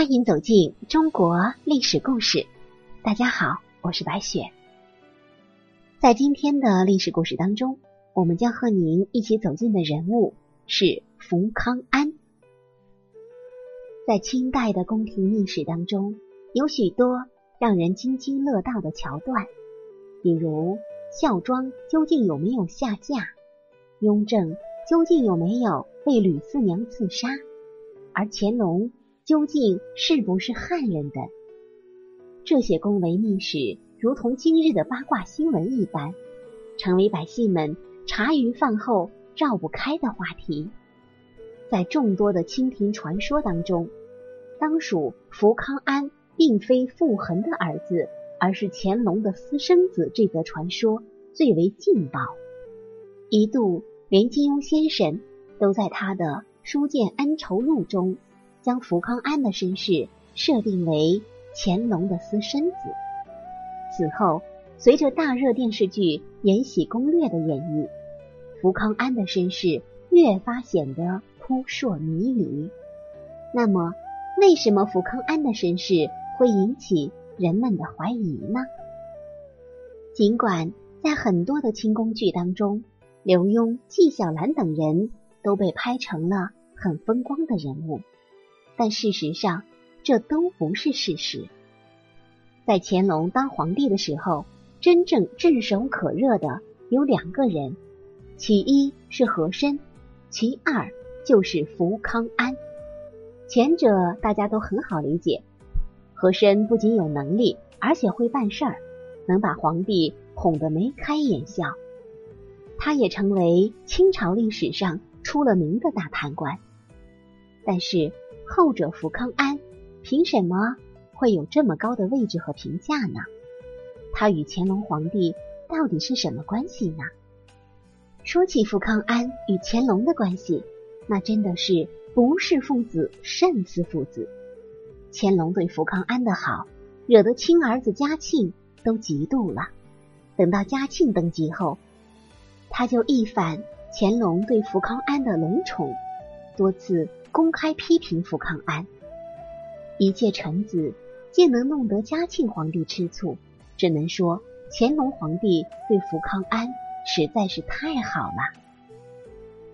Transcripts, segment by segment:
欢迎走进中国历史故事。大家好，我是白雪。在今天的历史故事当中，我们将和您一起走进的人物是福康安。在清代的宫廷秘史当中，有许多让人津津乐道的桥段，比如孝庄究竟有没有下嫁，雍正究竟有没有被吕四娘刺杀，而乾隆。究竟是不是汉人的？这些宫闱秘史，如同今日的八卦新闻一般，成为百姓们茶余饭后绕不开的话题。在众多的清廷传说当中，当属福康安并非傅恒的儿子，而是乾隆的私生子这则传说最为劲爆。一度连金庸先生都在他的《书剑恩仇录》中。将福康安的身世设定为乾隆的私生子。此后，随着大热电视剧《延禧攻略》的演绎，福康安的身世越发显得扑朔迷离。那么，为什么福康安的身世会引起人们的怀疑呢？尽管在很多的清宫剧当中，刘墉、纪晓岚等人都被拍成了很风光的人物。但事实上，这都不是事实。在乾隆当皇帝的时候，真正炙手可热的有两个人，其一是和珅，其二就是福康安。前者大家都很好理解，和珅不仅有能力，而且会办事儿，能把皇帝哄得眉开眼笑。他也成为清朝历史上出了名的大贪官。但是。后者福康安凭什么会有这么高的位置和评价呢？他与乾隆皇帝到底是什么关系呢？说起福康安与乾隆的关系，那真的是不是父子胜似父子。乾隆对福康安的好，惹得亲儿子嘉庆都嫉妒了。等到嘉庆登基后，他就一反乾隆对福康安的隆宠，多次。公开批评福康安，一切臣子皆能弄得嘉庆皇帝吃醋，只能说乾隆皇帝对福康安实在是太好了。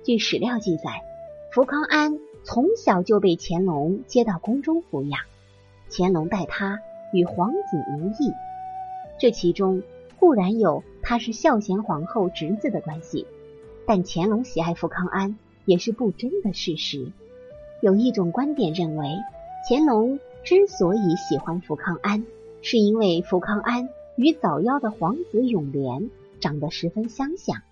据史料记载，福康安从小就被乾隆接到宫中抚养，乾隆待他与皇子无异。这其中固然有他是孝贤皇后侄子的关系，但乾隆喜爱福康安也是不争的事实。有一种观点认为，乾隆之所以喜欢福康安，是因为福康安与早夭的皇子永琏长得十分相像，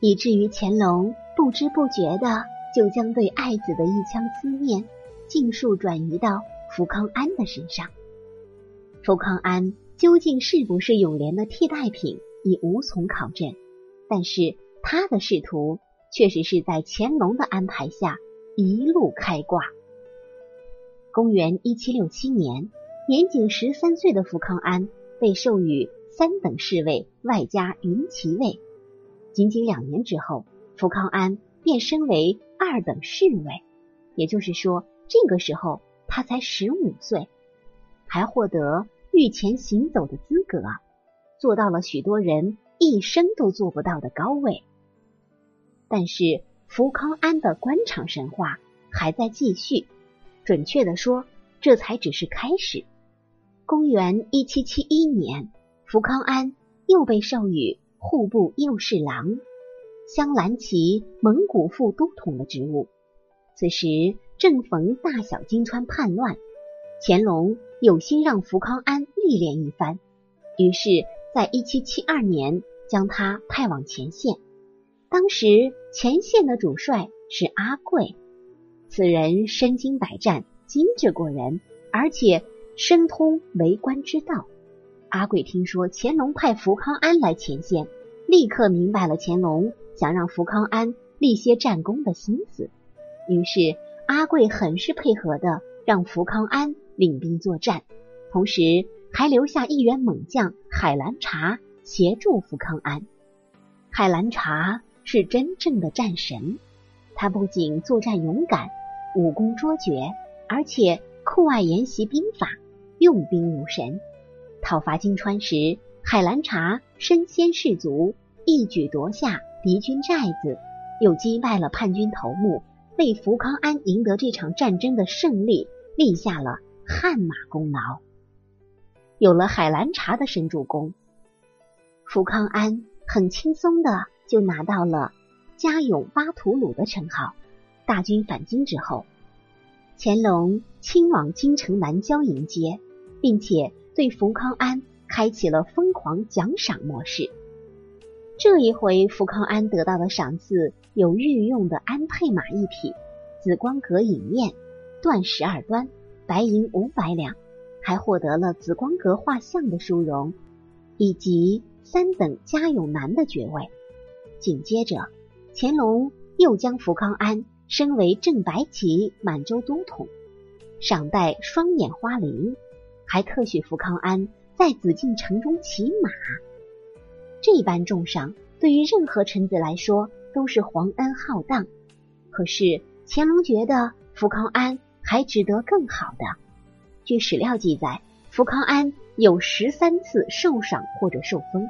以至于乾隆不知不觉的就将对爱子的一腔思念尽数转移到福康安的身上。福康安究竟是不是永琏的替代品，已无从考证，但是他的仕途确实是在乾隆的安排下。一路开挂。公元一七六七年，年仅十三岁的福康安被授予三等侍卫，外加云骑尉。仅仅两年之后，福康安便升为二等侍卫，也就是说，这个时候他才十五岁，还获得御前行走的资格，做到了许多人一生都做不到的高位。但是。福康安的官场神话还在继续，准确的说，这才只是开始。公元一七七一年，福康安又被授予户部右侍郎、镶蓝旗蒙古副都统的职务。此时正逢大小金川叛乱，乾隆有心让福康安历练一番，于是，在一七七二年将他派往前线。当时前线的主帅是阿贵，此人身经百战，机智过人，而且深通为官之道。阿贵听说乾隆派福康安来前线，立刻明白了乾隆想让福康安立些战功的心思，于是阿贵很是配合的让福康安领兵作战，同时还留下一员猛将海兰察协助福康安。海兰察。是真正的战神，他不仅作战勇敢、武功卓绝，而且酷爱研习兵法，用兵如神。讨伐金川时，海兰察身先士卒，一举夺下敌军寨子，又击败了叛军头目，为福康安赢得这场战争的胜利立下了汗马功劳。有了海兰察的神助攻，福康安很轻松的就拿到了嘉勇巴图鲁的称号。大军返京之后，乾隆亲往京城南郊迎接，并且。对福康安开启了疯狂奖赏模式。这一回，福康安得到的赏赐有御用的安配马一匹、紫光阁影面、缎十二端、白银五百两，还获得了紫光阁画像的殊荣，以及三等嘉永男的爵位。紧接着，乾隆又将福康安升为正白旗满洲都统，赏戴双眼花翎。还特许福康安在紫禁城中骑马，这般重赏对于任何臣子来说都是皇恩浩荡。可是乾隆觉得福康安还值得更好的。据史料记载，福康安有十三次受赏或者受封，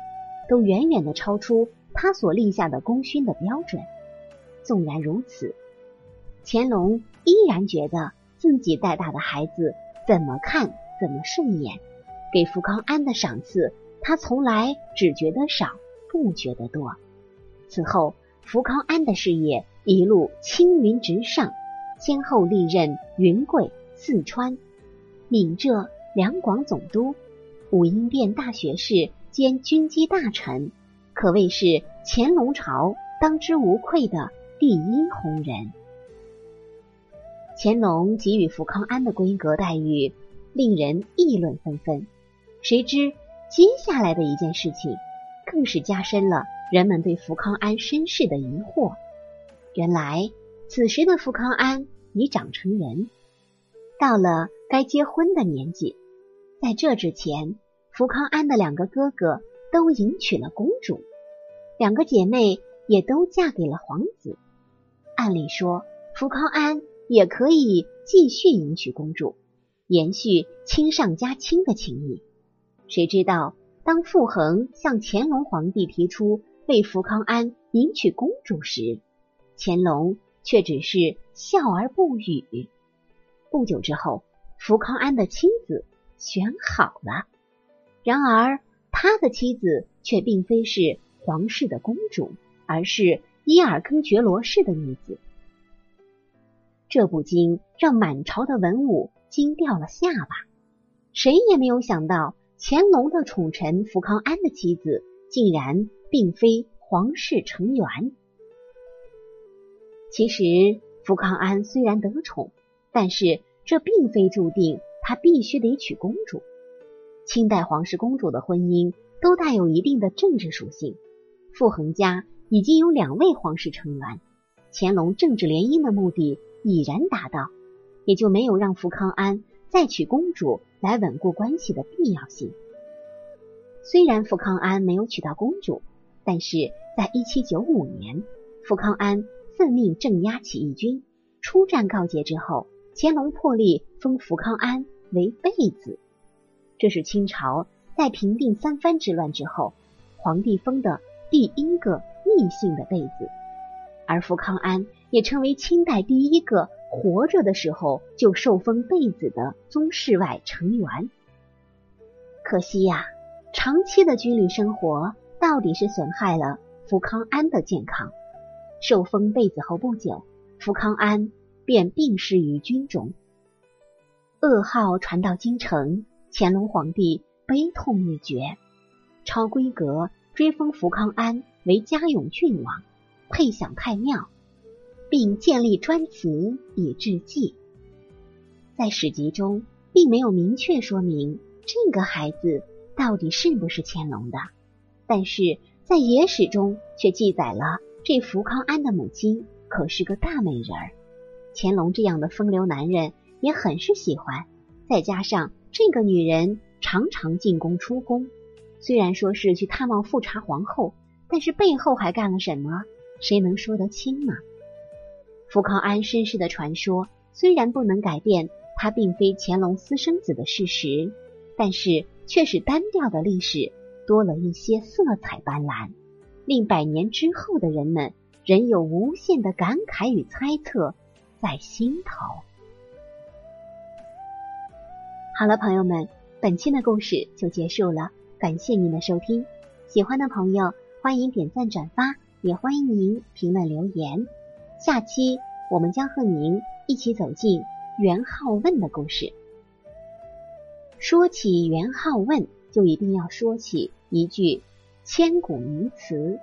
都远远的超出他所立下的功勋的标准。纵然如此，乾隆依然觉得自己带大的孩子怎么看？怎么顺眼？给福康安的赏赐，他从来只觉得少，不觉得多。此后，福康安的事业一路青云直上，先后历任云贵、四川、闽浙两广总督、武英殿大学士兼军机大臣，可谓是乾隆朝当之无愧的第一红人。乾隆给予福康安的规格待遇。令人议论纷纷。谁知接下来的一件事情，更是加深了人们对福康安身世的疑惑。原来，此时的福康安已长成人，到了该结婚的年纪。在这之前，福康安的两个哥哥都迎娶了公主，两个姐妹也都嫁给了皇子。按理说，福康安也可以继续迎娶公主。延续亲上加亲的情谊，谁知道当傅恒向乾隆皇帝提出为福康安迎娶公主时，乾隆却只是笑而不语。不久之后，福康安的妻子选好了，然而他的妻子却并非是皇室的公主，而是伊尔根觉罗氏的女子。这不禁让满朝的文武。惊掉了下巴，谁也没有想到乾隆的宠臣福康安的妻子竟然并非皇室成员。其实福康安虽然得宠，但是这并非注定他必须得娶公主。清代皇室公主的婚姻都带有一定的政治属性。傅恒家已经有两位皇室成员，乾隆政治联姻的目的已然达到。也就没有让福康安再娶公主来稳固关系的必要性。虽然福康安没有娶到公主，但是在一七九五年，福康安奉命镇压起义军，出战告捷之后，乾隆破例封福康安为贝子。这是清朝在平定三藩之乱之后，皇帝封的第一个异姓的贝子，而福康安也成为清代第一个。活着的时候就受封贝子的宗室外成员，可惜呀，长期的军旅生活到底是损害了福康安的健康。受封贝子后不久，福康安便病逝于军中。噩耗传到京城，乾隆皇帝悲痛欲绝，超规格追封福康安为嘉永郡王，配享太庙。并建立专祠以致祭，在史籍中并没有明确说明这个孩子到底是不是乾隆的，但是在野史中却记载了这福康安的母亲可是个大美人儿。乾隆这样的风流男人也很是喜欢，再加上这个女人常常进宫出宫，虽然说是去探望富察皇后，但是背后还干了什么，谁能说得清呢？福康安身世的传说虽然不能改变他并非乾隆私生子的事实，但是却使单调的历史多了一些色彩斑斓，令百年之后的人们仍有无限的感慨与猜测在心头。好了，朋友们，本期的故事就结束了，感谢您的收听。喜欢的朋友欢迎点赞转发，也欢迎您评论留言。下期我们将和您一起走进元好问的故事。说起元好问，就一定要说起一句千古名词：“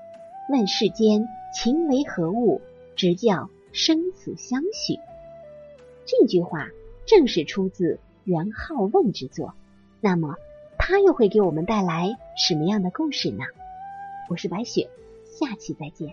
问世间情为何物，直教生死相许。”这句话正是出自。元好问之作，那么他又会给我们带来什么样的故事呢？我是白雪，下期再见。